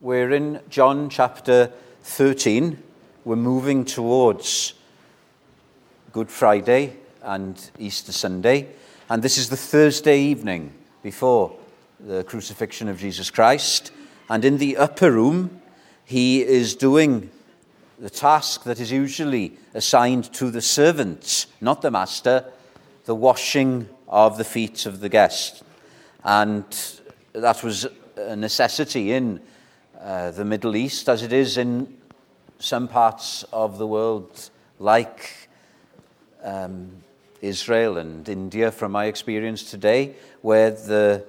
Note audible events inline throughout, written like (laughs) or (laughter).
We're in John chapter 13. We're moving towards Good Friday and Easter Sunday. And this is the Thursday evening before the crucifixion of Jesus Christ. And in the upper room, he is doing the task that is usually assigned to the servants, not the master, the washing of the feet of the guest. And that was a necessity in uh, the Middle East, as it is in some parts of the world, like um, Israel and India, from my experience today, where the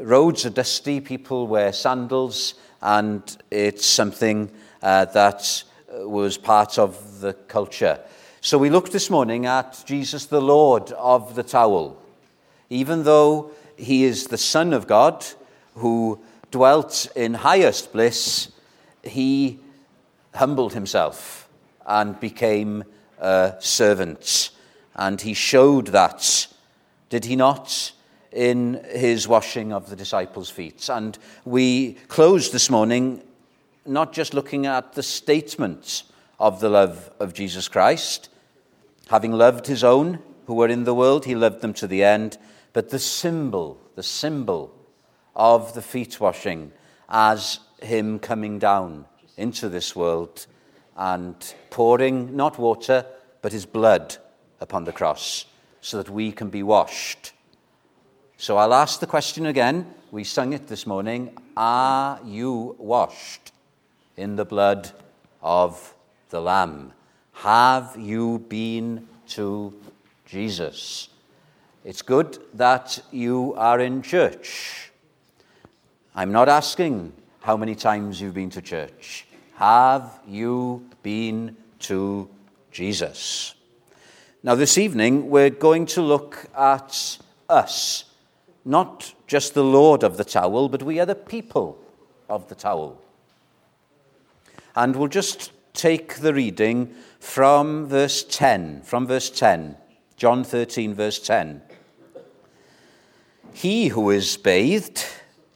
roads are dusty, people wear sandals, and it's something uh, that was part of the culture. So we looked this morning at Jesus, the Lord of the towel. Even though he is the Son of God who dwelt in highest bliss, he humbled himself and became a servant. And he showed that, did he not, in his washing of the disciples' feet. And we closed this morning not just looking at the statement of the love of Jesus Christ. Having loved his own who were in the world, he loved them to the end. But the symbol, the symbol of the feet washing as him coming down into this world and pouring not water, but his blood upon the cross so that we can be washed. So I'll ask the question again. We sung it this morning Are you washed in the blood of the Lamb? Have you been to Jesus? It's good that you are in church. I'm not asking how many times you've been to church. Have you been to Jesus? Now, this evening, we're going to look at us, not just the Lord of the towel, but we are the people of the towel. And we'll just take the reading from verse 10, from verse 10, John 13, verse 10. He who is bathed,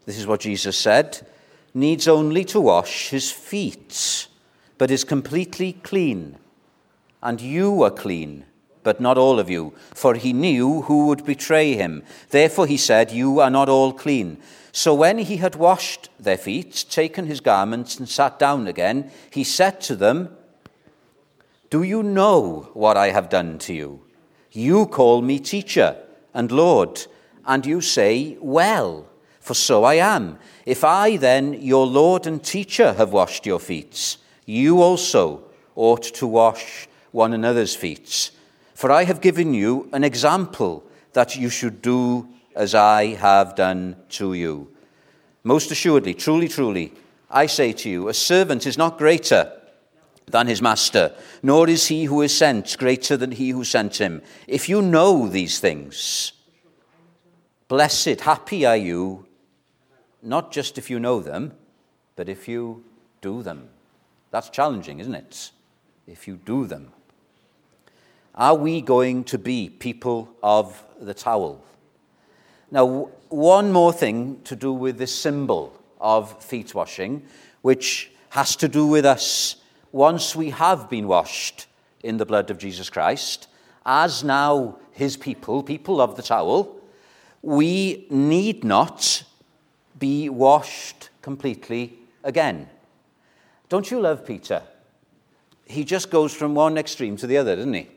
this is what Jesus said, needs only to wash his feet, but is completely clean. And you are clean, but not all of you, for he knew who would betray him. Therefore he said, You are not all clean. So when he had washed their feet, taken his garments, and sat down again, he said to them, Do you know what I have done to you? You call me teacher and Lord, and you say, Well for so I am. If I then, your Lord and teacher, have washed your feet, you also ought to wash one another's feet. For I have given you an example that you should do as I have done to you. Most assuredly, truly, truly, I say to you, a servant is not greater than his master, nor is he who is sent greater than he who sent him. If you know these things, blessed, happy are you not just if you know them, but if you do them. That's challenging, isn't it? If you do them. Are we going to be people of the towel? Now, one more thing to do with this symbol of feet washing, which has to do with us once we have been washed in the blood of Jesus Christ, as now his people, people of the towel, we need not be washed completely again. Don't you love Peter? He just goes from one extreme to the other, doesn't he?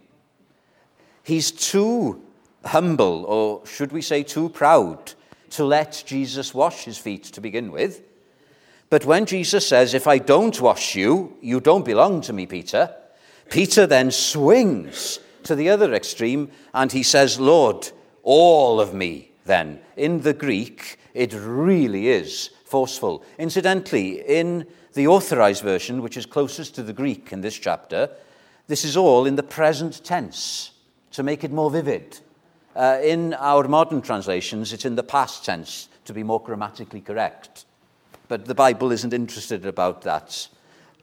He's too humble, or should we say too proud, to let Jesus wash his feet to begin with. But when Jesus says, If I don't wash you, you don't belong to me, Peter, Peter then swings to the other extreme and he says, Lord, all of me, then. In the Greek, it really is forceful. Incidentally, in the authorized version, which is closest to the Greek in this chapter, this is all in the present tense to make it more vivid. Uh, in our modern translations, it's in the past tense to be more grammatically correct. But the Bible isn't interested about that.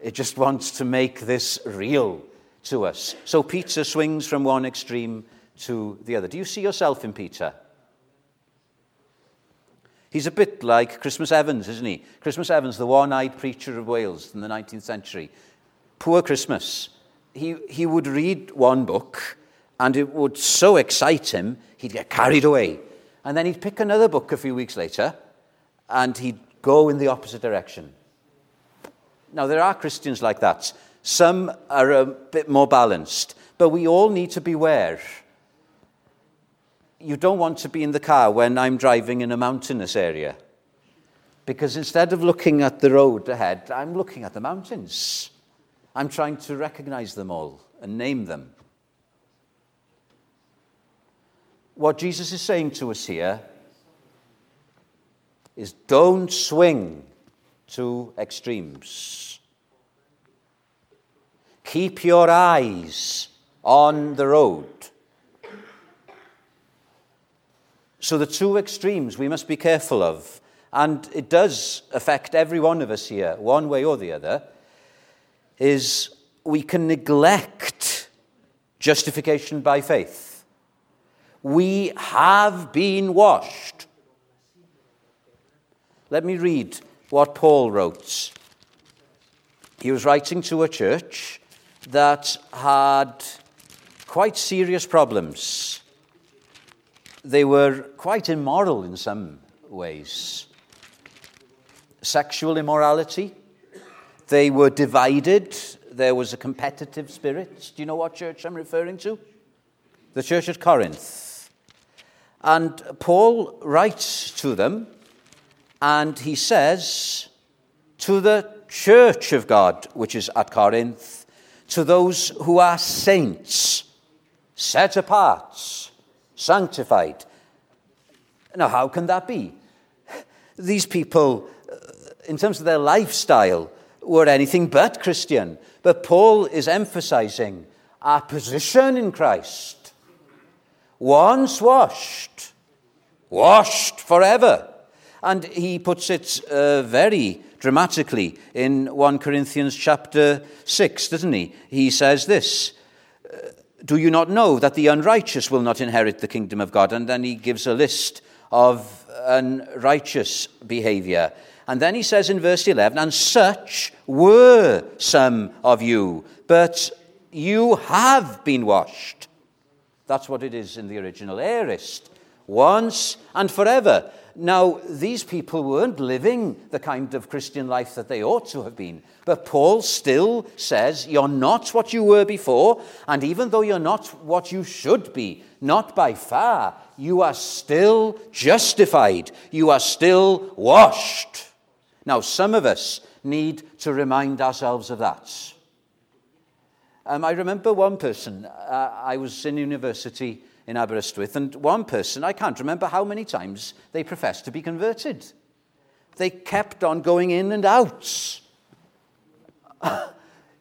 It just wants to make this real to us. So Peter swings from one extreme to the other. Do you see yourself in Peter? He's a bit like Christmas Evans, isn't he? Christmas Evans, the one eyed preacher of Wales in the 19th century. Poor Christmas. He, he would read one book and it would so excite him, he'd get carried away. And then he'd pick another book a few weeks later and he'd go in the opposite direction. Now, there are Christians like that. Some are a bit more balanced, but we all need to beware you don't want to be in the car when I'm driving in a mountainous area. Because instead of looking at the road ahead, I'm looking at the mountains. I'm trying to recognize them all and name them. What Jesus is saying to us here is don't swing to extremes. Keep your eyes on the road. So, the two extremes we must be careful of, and it does affect every one of us here, one way or the other, is we can neglect justification by faith. We have been washed. Let me read what Paul wrote. He was writing to a church that had quite serious problems they were quite immoral in some ways. Sexual immorality. They were divided. There was a competitive spirit. Do you know what church I'm referring to? The church at Corinth. And Paul writes to them and he says, To the church of God, which is at Corinth, to those who are saints, set apart sanctified. Now, how can that be? These people, uh, in terms of their lifestyle, were anything but Christian. But Paul is emphasizing our position in Christ. Once washed, washed forever. And he puts it uh, very dramatically in 1 Corinthians chapter 6, doesn't he? He says this do you not know that the unrighteous will not inherit the kingdom of God? And then he gives a list of unrighteous behavior. And then he says in verse 11, And such were some of you, but you have been washed. That's what it is in the original aorist. Once and forever. Now, these people weren't living the kind of Christian life that they ought to have been. But Paul still says, You're not what you were before, and even though you're not what you should be, not by far, you are still justified. You are still washed. Now, some of us need to remind ourselves of that. Um, I remember one person, uh, I was in university in Aberystwyth, and one person, I can't remember how many times they professed to be converted. They kept on going in and out. (laughs)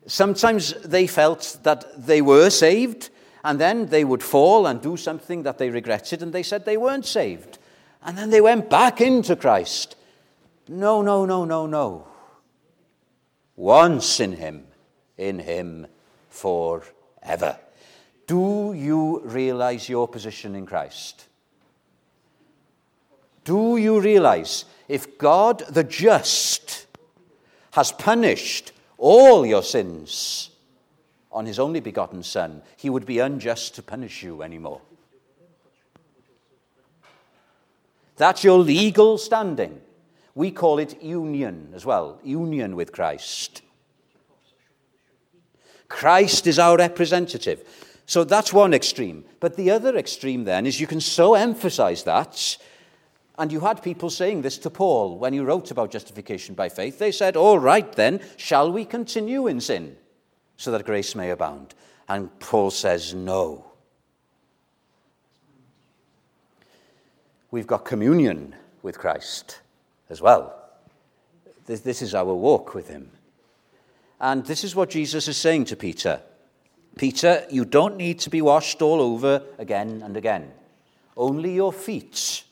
Sometimes they felt that they were saved, and then they would fall and do something that they regretted, and they said they weren't saved. And then they went back into Christ. No, no, no, no, no. Once in Him, in Him forever. Do you realize your position in Christ? Do you realize if God the just has punished all your sins on his only begotten Son, he would be unjust to punish you anymore? That's your legal standing. We call it union as well union with Christ. Christ is our representative. So that's one extreme. But the other extreme then is you can so emphasize that. And you had people saying this to Paul when he wrote about justification by faith. They said, All right then, shall we continue in sin so that grace may abound? And Paul says, No. We've got communion with Christ as well. This, is our walk with him. And this is what Jesus is saying to Peter. Peter, you don't need to be washed all over again and again. Only your feet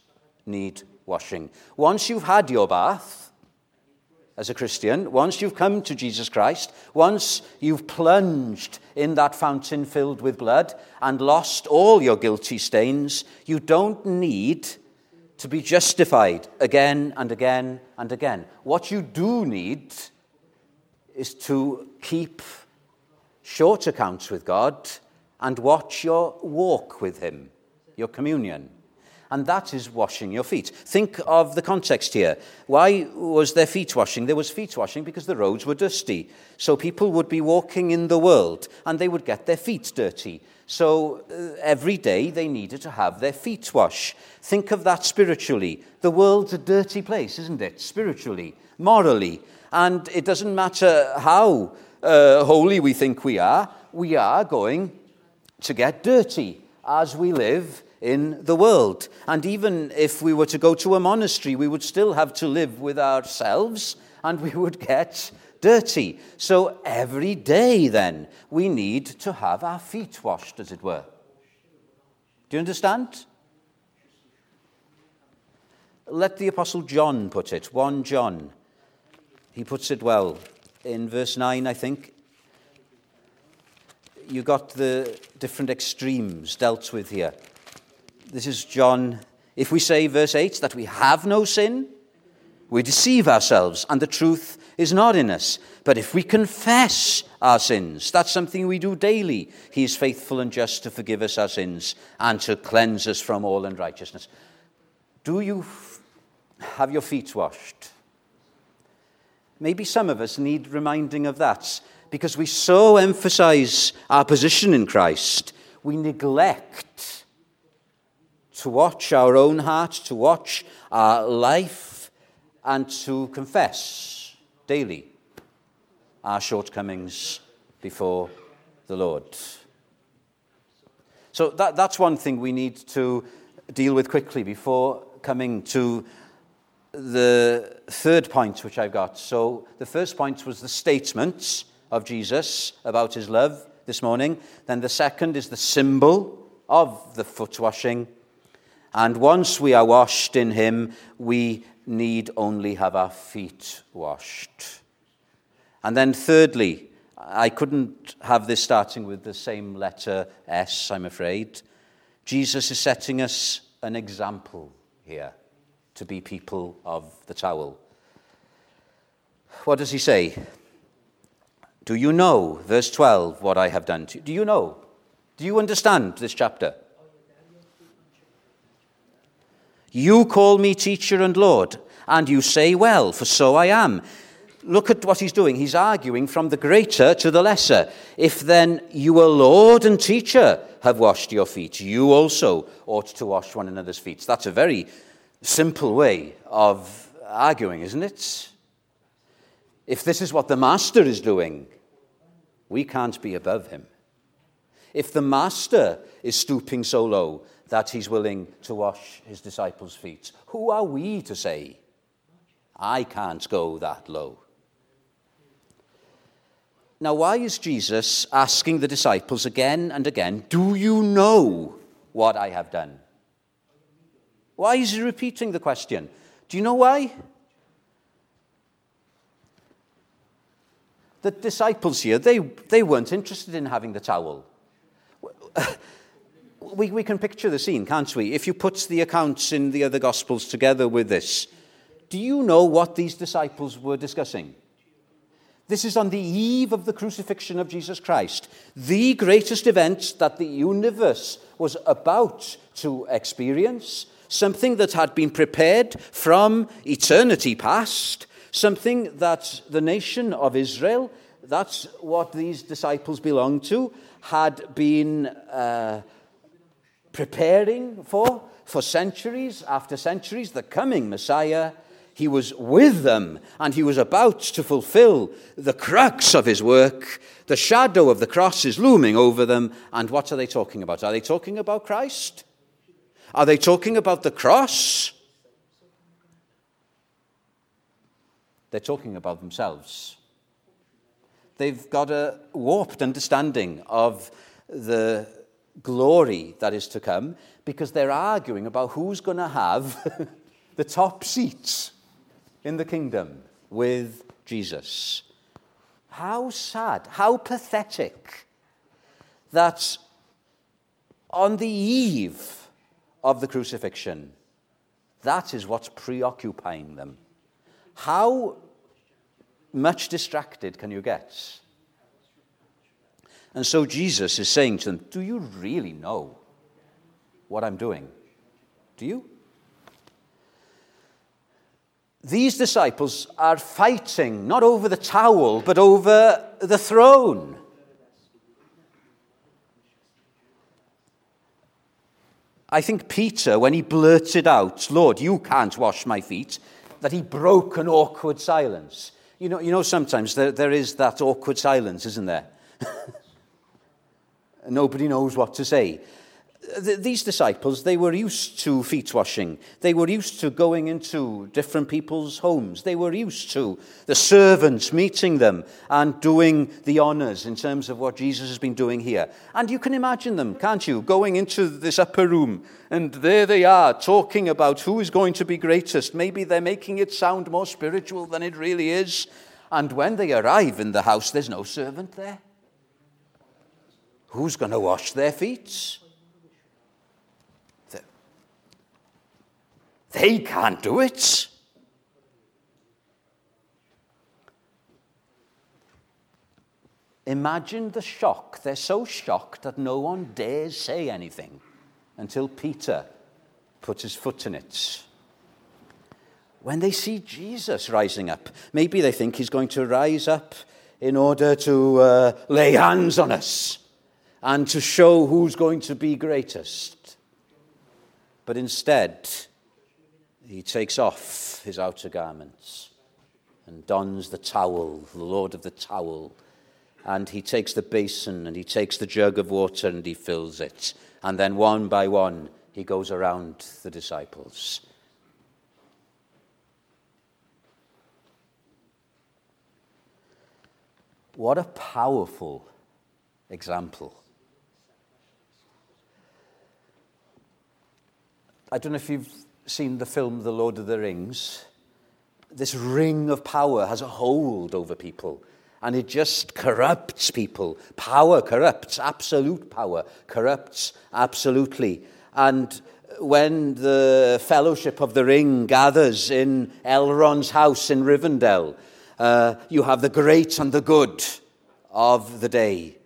need washing. Once you've had your bath as a Christian, once you've come to Jesus Christ, once you've plunged in that fountain filled with blood and lost all your guilty stains, you don't need to be justified again and again and again. What you do need is to keep short accounts with God and watch your walk with Him, your communion. And that is washing your feet. Think of the context here. Why was there feet washing? There was feet washing because the roads were dusty. So people would be walking in the world and they would get their feet dirty. So uh, every day they needed to have their feet washed. Think of that spiritually. The world's a dirty place, isn't it? Spiritually, morally. And it doesn't matter how uh, holy we think we are, we are going to get dirty as we live in the world. And even if we were to go to a monastery, we would still have to live with ourselves and we would get dirty. So every day, then, we need to have our feet washed, as it were. Do you understand? Let the Apostle John put it, 1 John. He puts it well in verse 9, I think. You got the different extremes dealt with here. This is John. If we say, verse 8, that we have no sin, we deceive ourselves and the truth is not in us. But if we confess our sins, that's something we do daily. He is faithful and just to forgive us our sins and to cleanse us from all unrighteousness. Do you have your feet washed? Maybe some of us need reminding of that because we so emphasize our position in Christ, we neglect to watch our own heart, to watch our life, and to confess daily our shortcomings before the Lord. So that, that's one thing we need to deal with quickly before coming to the third point which I've got. So the first point was the statements of Jesus about his love this morning. Then the second is the symbol of the foot washing. And once we are washed in him, we need only have our feet washed. And then, thirdly, I couldn't have this starting with the same letter S, I'm afraid. Jesus is setting us an example here to be people of the towel. What does he say? Do you know, verse 12, what I have done to you? Do you know? Do you understand this chapter? You call me teacher and Lord, and you say, Well, for so I am. Look at what he's doing. He's arguing from the greater to the lesser. If then you, a Lord and teacher, have washed your feet, you also ought to wash one another's feet. That's a very simple way of arguing, isn't it? If this is what the master is doing, we can't be above him. If the master is stooping so low that he's willing to wash his disciples' feet. Who are we to say, I can't go that low? Now, why is Jesus asking the disciples again and again, Do you know what I have done? Why is he repeating the question? Do you know why? The disciples here, they, they weren't interested in having the towel (laughs) we, we can picture the scene, can't we? If you put the accounts in the other Gospels together with this, do you know what these disciples were discussing? This is on the eve of the crucifixion of Jesus Christ, the greatest event that the universe was about to experience, something that had been prepared from eternity past, something that the nation of Israel, that's what these disciples belonged to, had been. Uh, preparing for, for centuries after centuries, the coming Messiah. He was with them and he was about to fulfill the crux of his work. The shadow of the cross is looming over them. And what are they talking about? Are they talking about Christ? Are they talking about the cross? They're talking about themselves. They've got a warped understanding of the glory that is to come because they're arguing about who's going to have (laughs) the top seats in the kingdom with Jesus. How sad, how pathetic that on the eve of the crucifixion, That is what's preoccupying them. How much distracted can you get? And so Jesus is saying to them, Do you really know what I'm doing? Do you? These disciples are fighting not over the towel, but over the throne. I think Peter, when he blurted out, Lord, you can't wash my feet, that he broke an awkward silence. You know, you know sometimes there, there is that awkward silence, isn't there? (laughs) Nobody knows what to say these disciples, they were used to feet washing. They were used to going into different people's homes. They were used to the servants meeting them and doing the honors in terms of what Jesus has been doing here. And you can imagine them, can't you, going into this upper room and there they are talking about who is going to be greatest. Maybe they're making it sound more spiritual than it really is. And when they arrive in the house, there's no servant there. Who's going to wash their feet? They can't do it. Imagine the shock. They're so shocked that no one dares say anything until Peter puts his foot in it. When they see Jesus rising up, maybe they think he's going to rise up in order to uh, lay hands on us and to show who's going to be greatest. But instead, he takes off his outer garments and dons the towel, the Lord of the towel. And he takes the basin and he takes the jug of water and he fills it. And then one by one, he goes around the disciples. What a powerful example. I don't know if you've seen the film The Lord of the Rings, this ring of power has a hold over people and it just corrupts people. Power corrupts, absolute power corrupts absolutely. And when the Fellowship of the Ring gathers in Elrond's house in Rivendell, uh, you have the great and the good of the day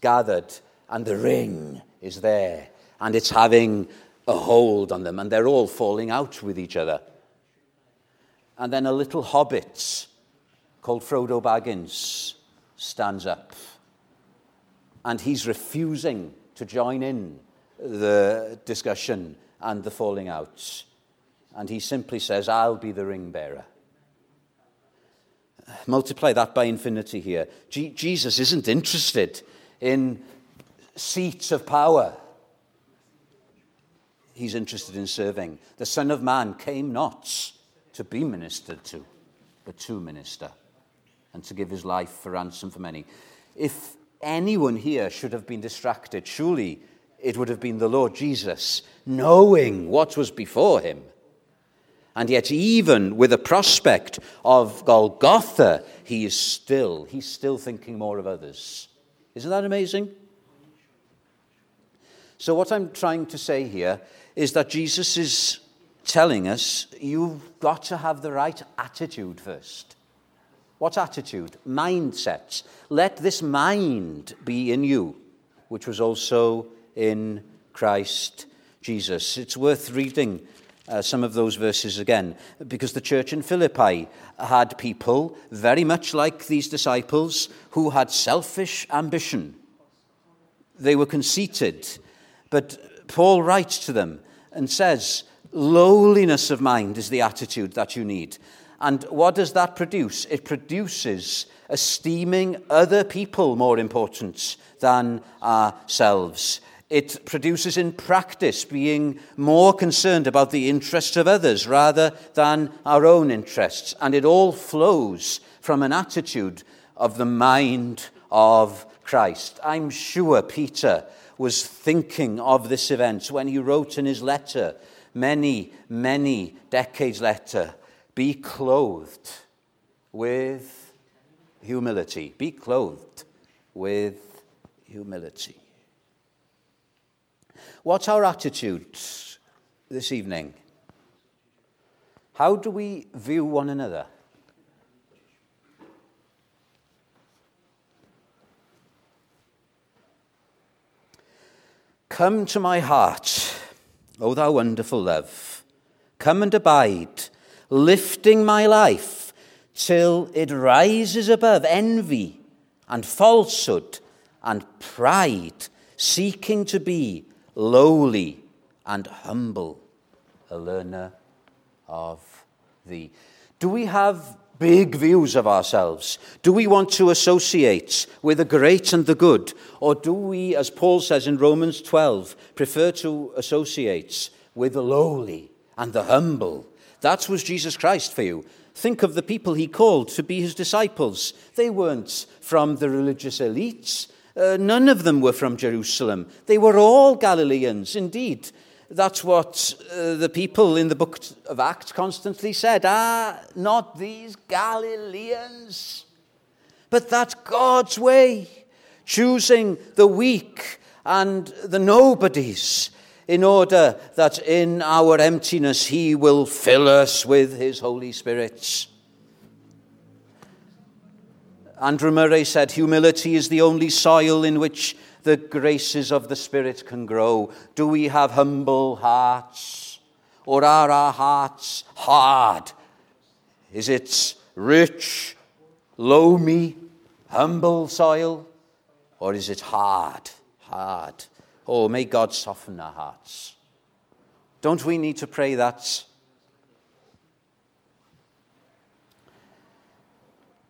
gathered, and the ring is there, and it's having a hold on them, and they're all falling out with each other. And then a little hobbit called Frodo Baggins stands up, and he's refusing to join in the discussion and the falling out. And he simply says, I'll be the ring bearer. Multiply that by infinity here. Jesus isn't interested in seats of power he's interested in serving. The Son of Man came not to be ministered to, but to minister and to give his life for ransom for many. If anyone here should have been distracted, surely it would have been the Lord Jesus, knowing what was before him. And yet, even with a prospect of Golgotha, he is still, he's still thinking more of others. Isn't that amazing? So, what I'm trying to say here is that Jesus is telling us you've got to have the right attitude first. What attitude? Mindset. Let this mind be in you, which was also in Christ Jesus. It's worth reading uh, some of those verses again, because the church in Philippi had people very much like these disciples who had selfish ambition. They were conceited, but Paul writes to them and says, Lowliness of mind is the attitude that you need. And what does that produce? It produces esteeming other people more important than ourselves. It produces in practice being more concerned about the interests of others rather than our own interests. And it all flows from an attitude of the mind of Christ. I'm sure Peter was thinking of this event when he wrote in his letter, many, many decades later, be clothed with humility. Be clothed with humility. What's our attitude this evening? How do we view one another? Come to my heart, O thou wonderful love. Come and abide, lifting my life till it rises above envy and falsehood and pride, seeking to be lowly and humble, a learner of thee. Do we have big views of ourselves? Do we want to associate with the great and the good? Or do we, as Paul says in Romans 12, prefer to associate with the lowly and the humble? That was Jesus Christ for you. Think of the people he called to be his disciples. They weren't from the religious elites. Uh, none of them were from Jerusalem. They were all Galileans. Indeed, that's what uh, the people in the book of Acts constantly said. Ah, not these Galileans. But that's God's way, choosing the weak and the nobodies in order that in our emptiness he will fill us with his Holy Spirit. Andrew Murray said, Humility is the only soil in which the graces of the Spirit can grow? Do we have humble hearts? Or are our hearts hard? Is it rich, loamy, humble soil? Or is it hard, hard? Oh, may God soften our hearts. Don't we need to pray that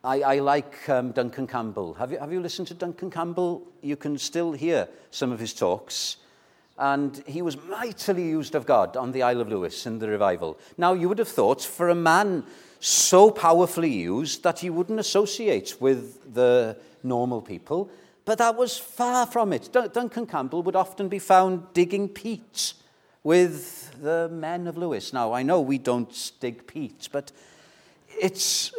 I, I like um, Duncan Campbell. Have you, have you listened to Duncan Campbell? You can still hear some of his talks. And he was mightily used of God on the Isle of Lewis in the revival. Now, you would have thought for a man so powerfully used that he wouldn't associate with the normal people, but that was far from it. Duncan Campbell would often be found digging peat with the men of Lewis. Now, I know we don't dig peat, but it's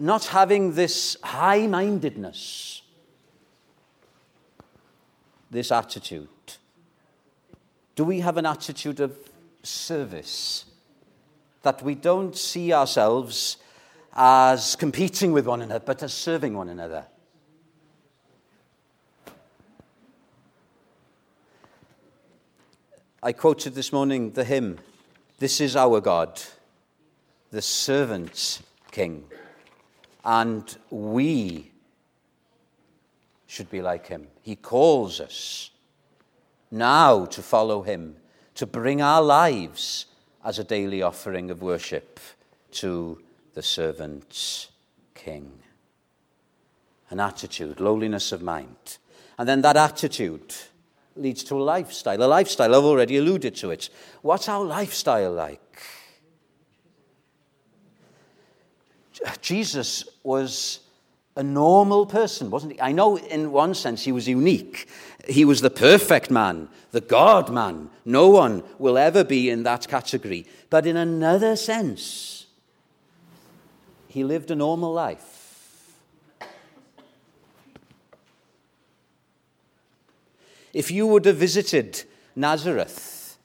not having this high mindedness, this attitude? Do we have an attitude of service? That we don't see ourselves as competing with one another, but as serving one another. I quoted this morning the hymn, This is our God, the servant king. And we should be like him. He calls us now to follow him, to bring our lives as a daily offering of worship to the servant king. An attitude, lowliness of mind. And then that attitude leads to a lifestyle. A lifestyle, I've already alluded to it. What's our lifestyle like? Jesus was a normal person, wasn't he? I know in one sense he was unique. He was the perfect man, the God man. No one will ever be in that category. But in another sense, he lived a normal life. If you would have visited Nazareth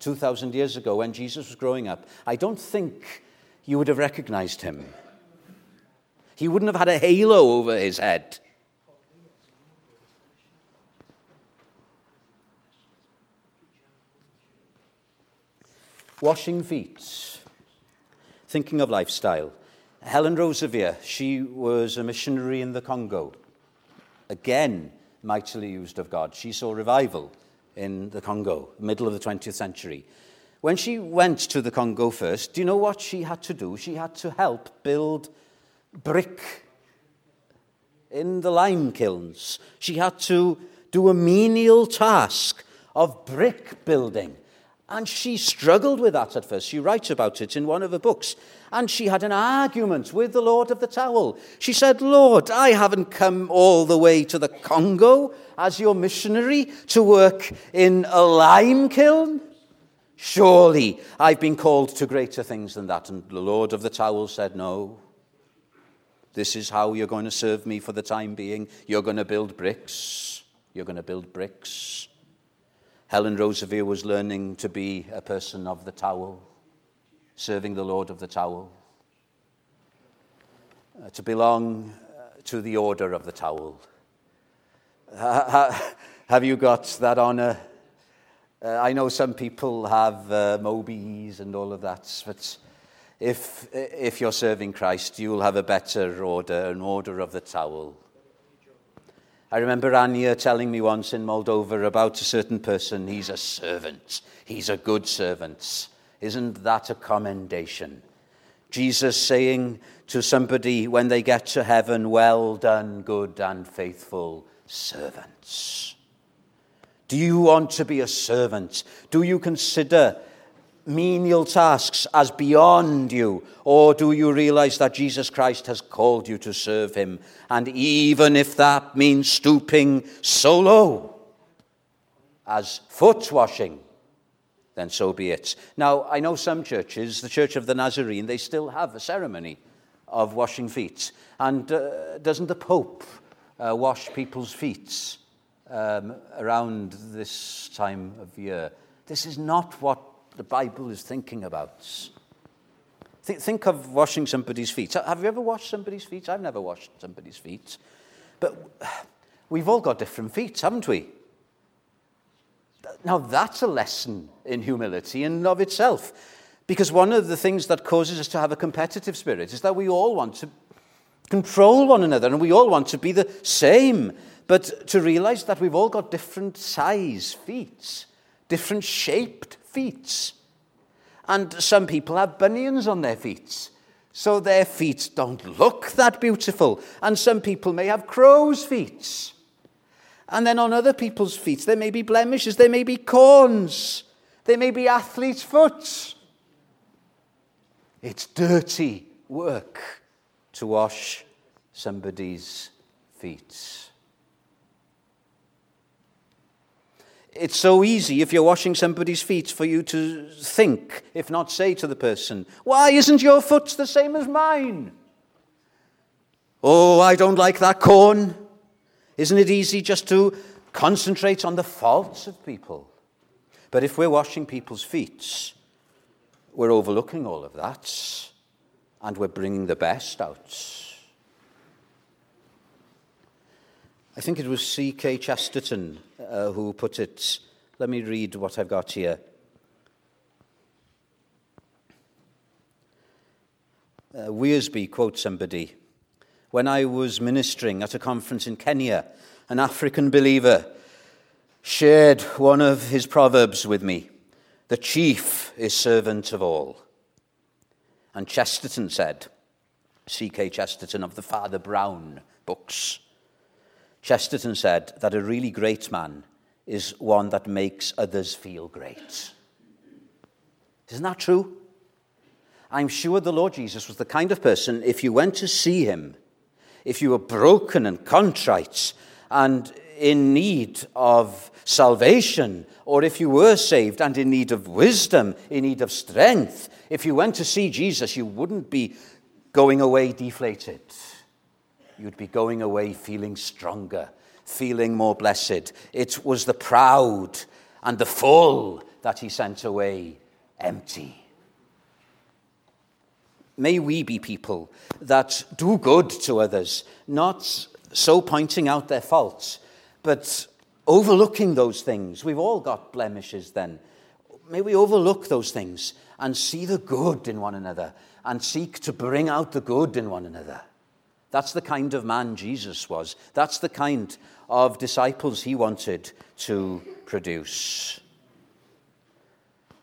2,000 years ago when Jesus was growing up, I don't think you would have recognized him. He wouldn't have had a halo over his head. Washing feet. Thinking of lifestyle. Helen Roseveare, she was a missionary in the Congo. Again, mightily used of God. She saw revival in the Congo, middle of the 20th century. When she went to the Congo first, do you know what she had to do? She had to help build brick in the lime kilns. She had to do a menial task of brick building. And she struggled with that at first. She writes about it in one of her books. And she had an argument with the Lord of the Towel. She said, Lord, I haven't come all the way to the Congo as your missionary to work in a lime kiln. Surely I've been called to greater things than that. And the Lord of the Towel said, No, this is how you're going to serve me for the time being. You're going to build bricks. You're going to build bricks. Helen Roseveare was learning to be a person of the towel. serving the Lord of the towel, uh, to belong uh, to the order of the towel. have you got that honor? Uh, I know some people have uh, Mobies and all of that, but if, if you're serving Christ, you'll have a better order, an order of the towel. I remember Anya telling me once in Moldova about a certain person. He's a servant. He's a good servant. Isn't that a commendation? Jesus saying to somebody when they get to heaven, Well done, good and faithful servants. Do you want to be a servant? Do you consider menial tasks as beyond you? Or do you realize that Jesus Christ has called you to serve him? And even if that means stooping so low as foot washing, then so be it. Now, I know some churches, the Church of the Nazarene, they still have a ceremony of washing feet. And uh, doesn't the Pope uh, wash people's feet um, around this time of year? This is not what the Bible is thinking about. Think, of washing somebody's feet. Have you ever washed somebody's feet? I've never washed somebody's feet. But we've all got different feet, haven't we? Now, that's a lesson in humility in and of itself. Because one of the things that causes us to have a competitive spirit is that we all want to control one another and we all want to be the same. But to realize that we've all got different size feet, different shaped feet. And some people have bunions on their feet, so their feet don't look that beautiful. And some people may have crow's feet. And then on other people's feet, there may be blemishes, there may be corns, there may be athlete's foot. It's dirty work to wash somebody's feet. It's so easy if you're washing somebody's feet for you to think, if not say to the person, Why isn't your foot the same as mine? Oh, I don't like that corn. Isn't it easy just to concentrate on the faults of people? But if we're washing people's feet, we're overlooking all of that and we're bringing the best out. I think it was G.K. Chesterton uh, who put it. Let me read what I've got here. Uh, Wiersbe quotes somebody. When I was ministering at a conference in Kenya, an African believer shared one of his proverbs with me The chief is servant of all. And Chesterton said, G.K. Chesterton of the Father Brown books, Chesterton said that a really great man is one that makes others feel great. Isn't that true? I'm sure the Lord Jesus was the kind of person, if you went to see him, if you were broken and contrite and in need of salvation, or if you were saved and in need of wisdom, in need of strength, if you went to see Jesus, you wouldn't be going away deflated you'd be going away feeling stronger, feeling more blessed. It was the proud and the full that he sent away empty. May we be people that do good to others, not so pointing out their faults, but overlooking those things. We've all got blemishes then. May we overlook those things and see the good in one another and seek to bring out the good in one another. That's the kind of man Jesus was. That's the kind of disciples he wanted to produce.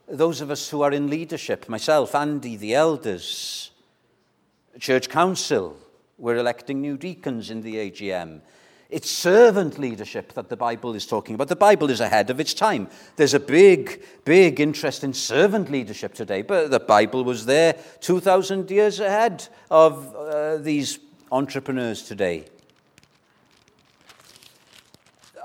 Those of us who are in leadership, myself, Andy, the elders, church council, we're electing new deacons in the AGM. It's servant leadership that the Bible is talking about. The Bible is ahead of its time. There's a big, big interest in servant leadership today, but the Bible was there 2,000 years ahead of uh, these entrepreneurs today.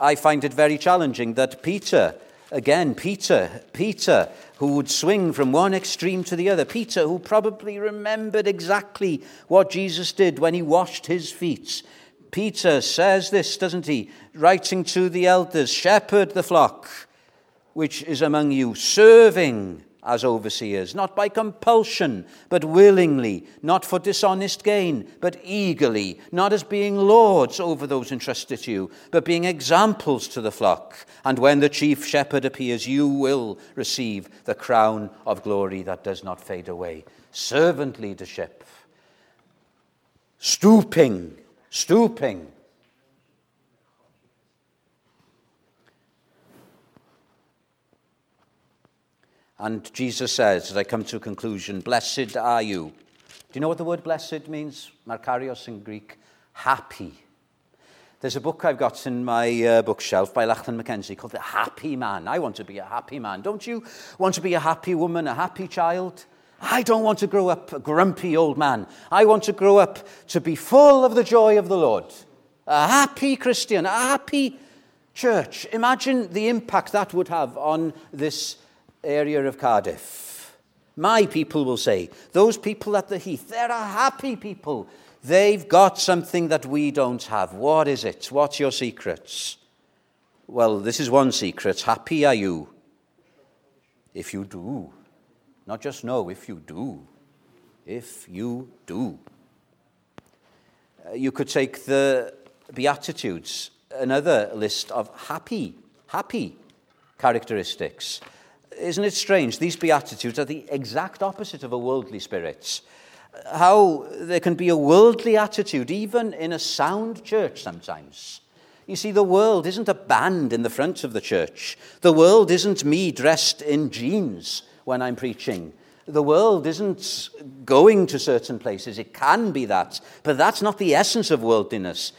I find it very challenging that Peter, again, Peter, Peter, who would swing from one extreme to the other, Peter, who probably remembered exactly what Jesus did when he washed his feet. Peter says this, doesn't he? Writing to the elders, shepherd the flock which is among you, serving as overseers, not by compulsion, but willingly, not for dishonest gain, but eagerly, not as being lords over those entrusted to you, but being examples to the flock. And when the chief shepherd appears, you will receive the crown of glory that does not fade away. Servant leadership, stooping, stooping And Jesus says, as I come to a conclusion, Blessed are you. Do you know what the word blessed means? Makarios in Greek. Happy. There's a book I've got in my uh, bookshelf by Lachlan Mackenzie called The Happy Man. I want to be a happy man. Don't you want to be a happy woman, a happy child? I don't want to grow up a grumpy old man. I want to grow up to be full of the joy of the Lord. A happy Christian, a happy church. Imagine the impact that would have on this area of Cardiff. My people will say, those people at the Heath, they're a happy people. They've got something that we don't have. What is it? What's your secrets? Well, this is one secret. Happy are you if you do. Not just know, if you do. If you do. Uh, you could take the Beatitudes, another list of happy, happy characteristics. Isn't it strange? These Beatitudes are the exact opposite of a worldly spirit. How there can be a worldly attitude, even in a sound church sometimes. You see, the world isn't a band in the front of the church. The world isn't me dressed in jeans when I'm preaching. The world isn't going to certain places. It can be that. But that's not the essence of worldliness.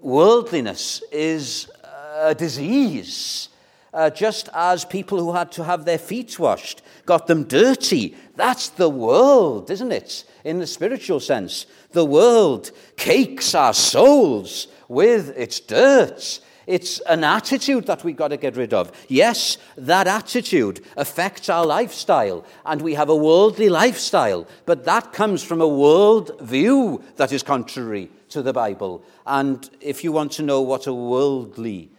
Worldliness is a disease uh, just as people who had to have their feet washed got them dirty. That's the world, isn't it? In the spiritual sense. The world cakes our souls with its dirt. It's an attitude that we've got to get rid of. Yes, that attitude affects our lifestyle, and we have a worldly lifestyle, but that comes from a world view that is contrary to the Bible. And if you want to know what a worldly,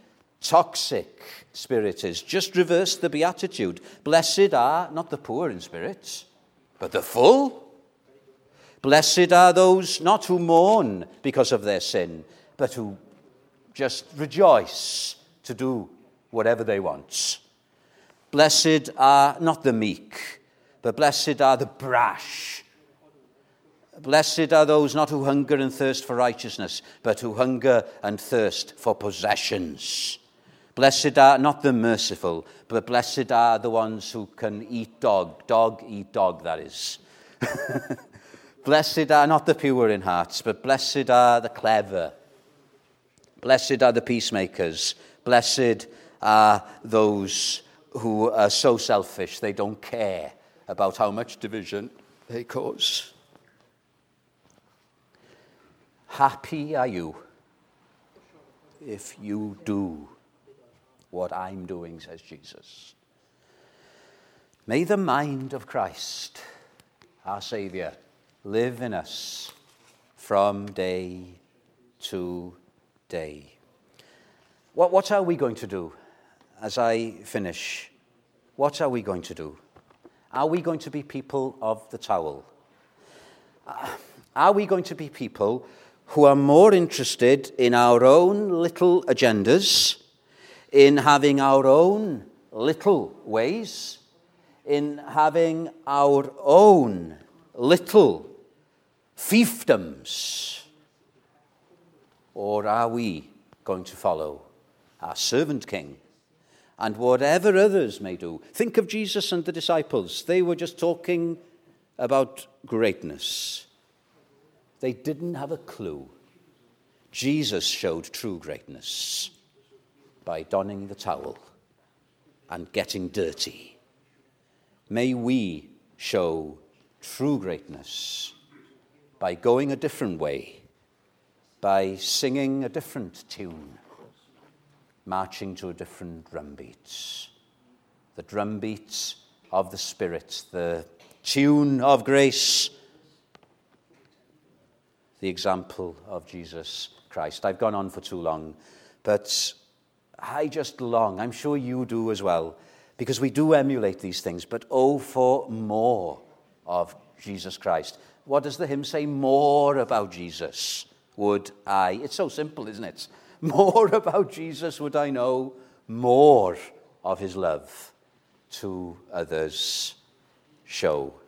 toxic, spirit is. Just reverse the beatitude. Blessed are not the poor in spirit, but the full. Blessed are those not who mourn because of their sin, but who just rejoice to do whatever they want. Blessed are not the meek, but blessed are the brash. Blessed are those not who hunger and thirst for righteousness, but who hunger and thirst for possessions. Blessed are not the merciful, but blessed are the ones who can eat dog. Dog, eat dog, that is. (laughs) blessed are not the pure in hearts, but blessed are the clever. Blessed are the peacemakers. Blessed are those who are so selfish they don't care about how much division they cause. Happy are you if you do what I'm doing, says Jesus. May the mind of Christ, our Saviour, live in us from day to day. What, what are we going to do as I finish? What are we going to do? Are we going to be people of the towel? Are we going to be people who are more interested in our own little agendas in having our own little ways, in having our own little fiefdoms? Or are we going to follow our servant king? And whatever others may do. Think of Jesus and the disciples. They were just talking about greatness. They didn't have a clue. Jesus showed true greatness by donning the towel and getting dirty. May we show true greatness by going a different way, by singing a different tune, marching to a different drum beats. The drum beats of the Spirit, the tune of grace, the example of Jesus Christ. I've gone on for too long, but I just long, I'm sure you do as well, because we do emulate these things, but oh, for more of Jesus Christ. What does the hymn say? More about Jesus would I. It's so simple, isn't it? (laughs) More about Jesus would I know, more of his love to others show.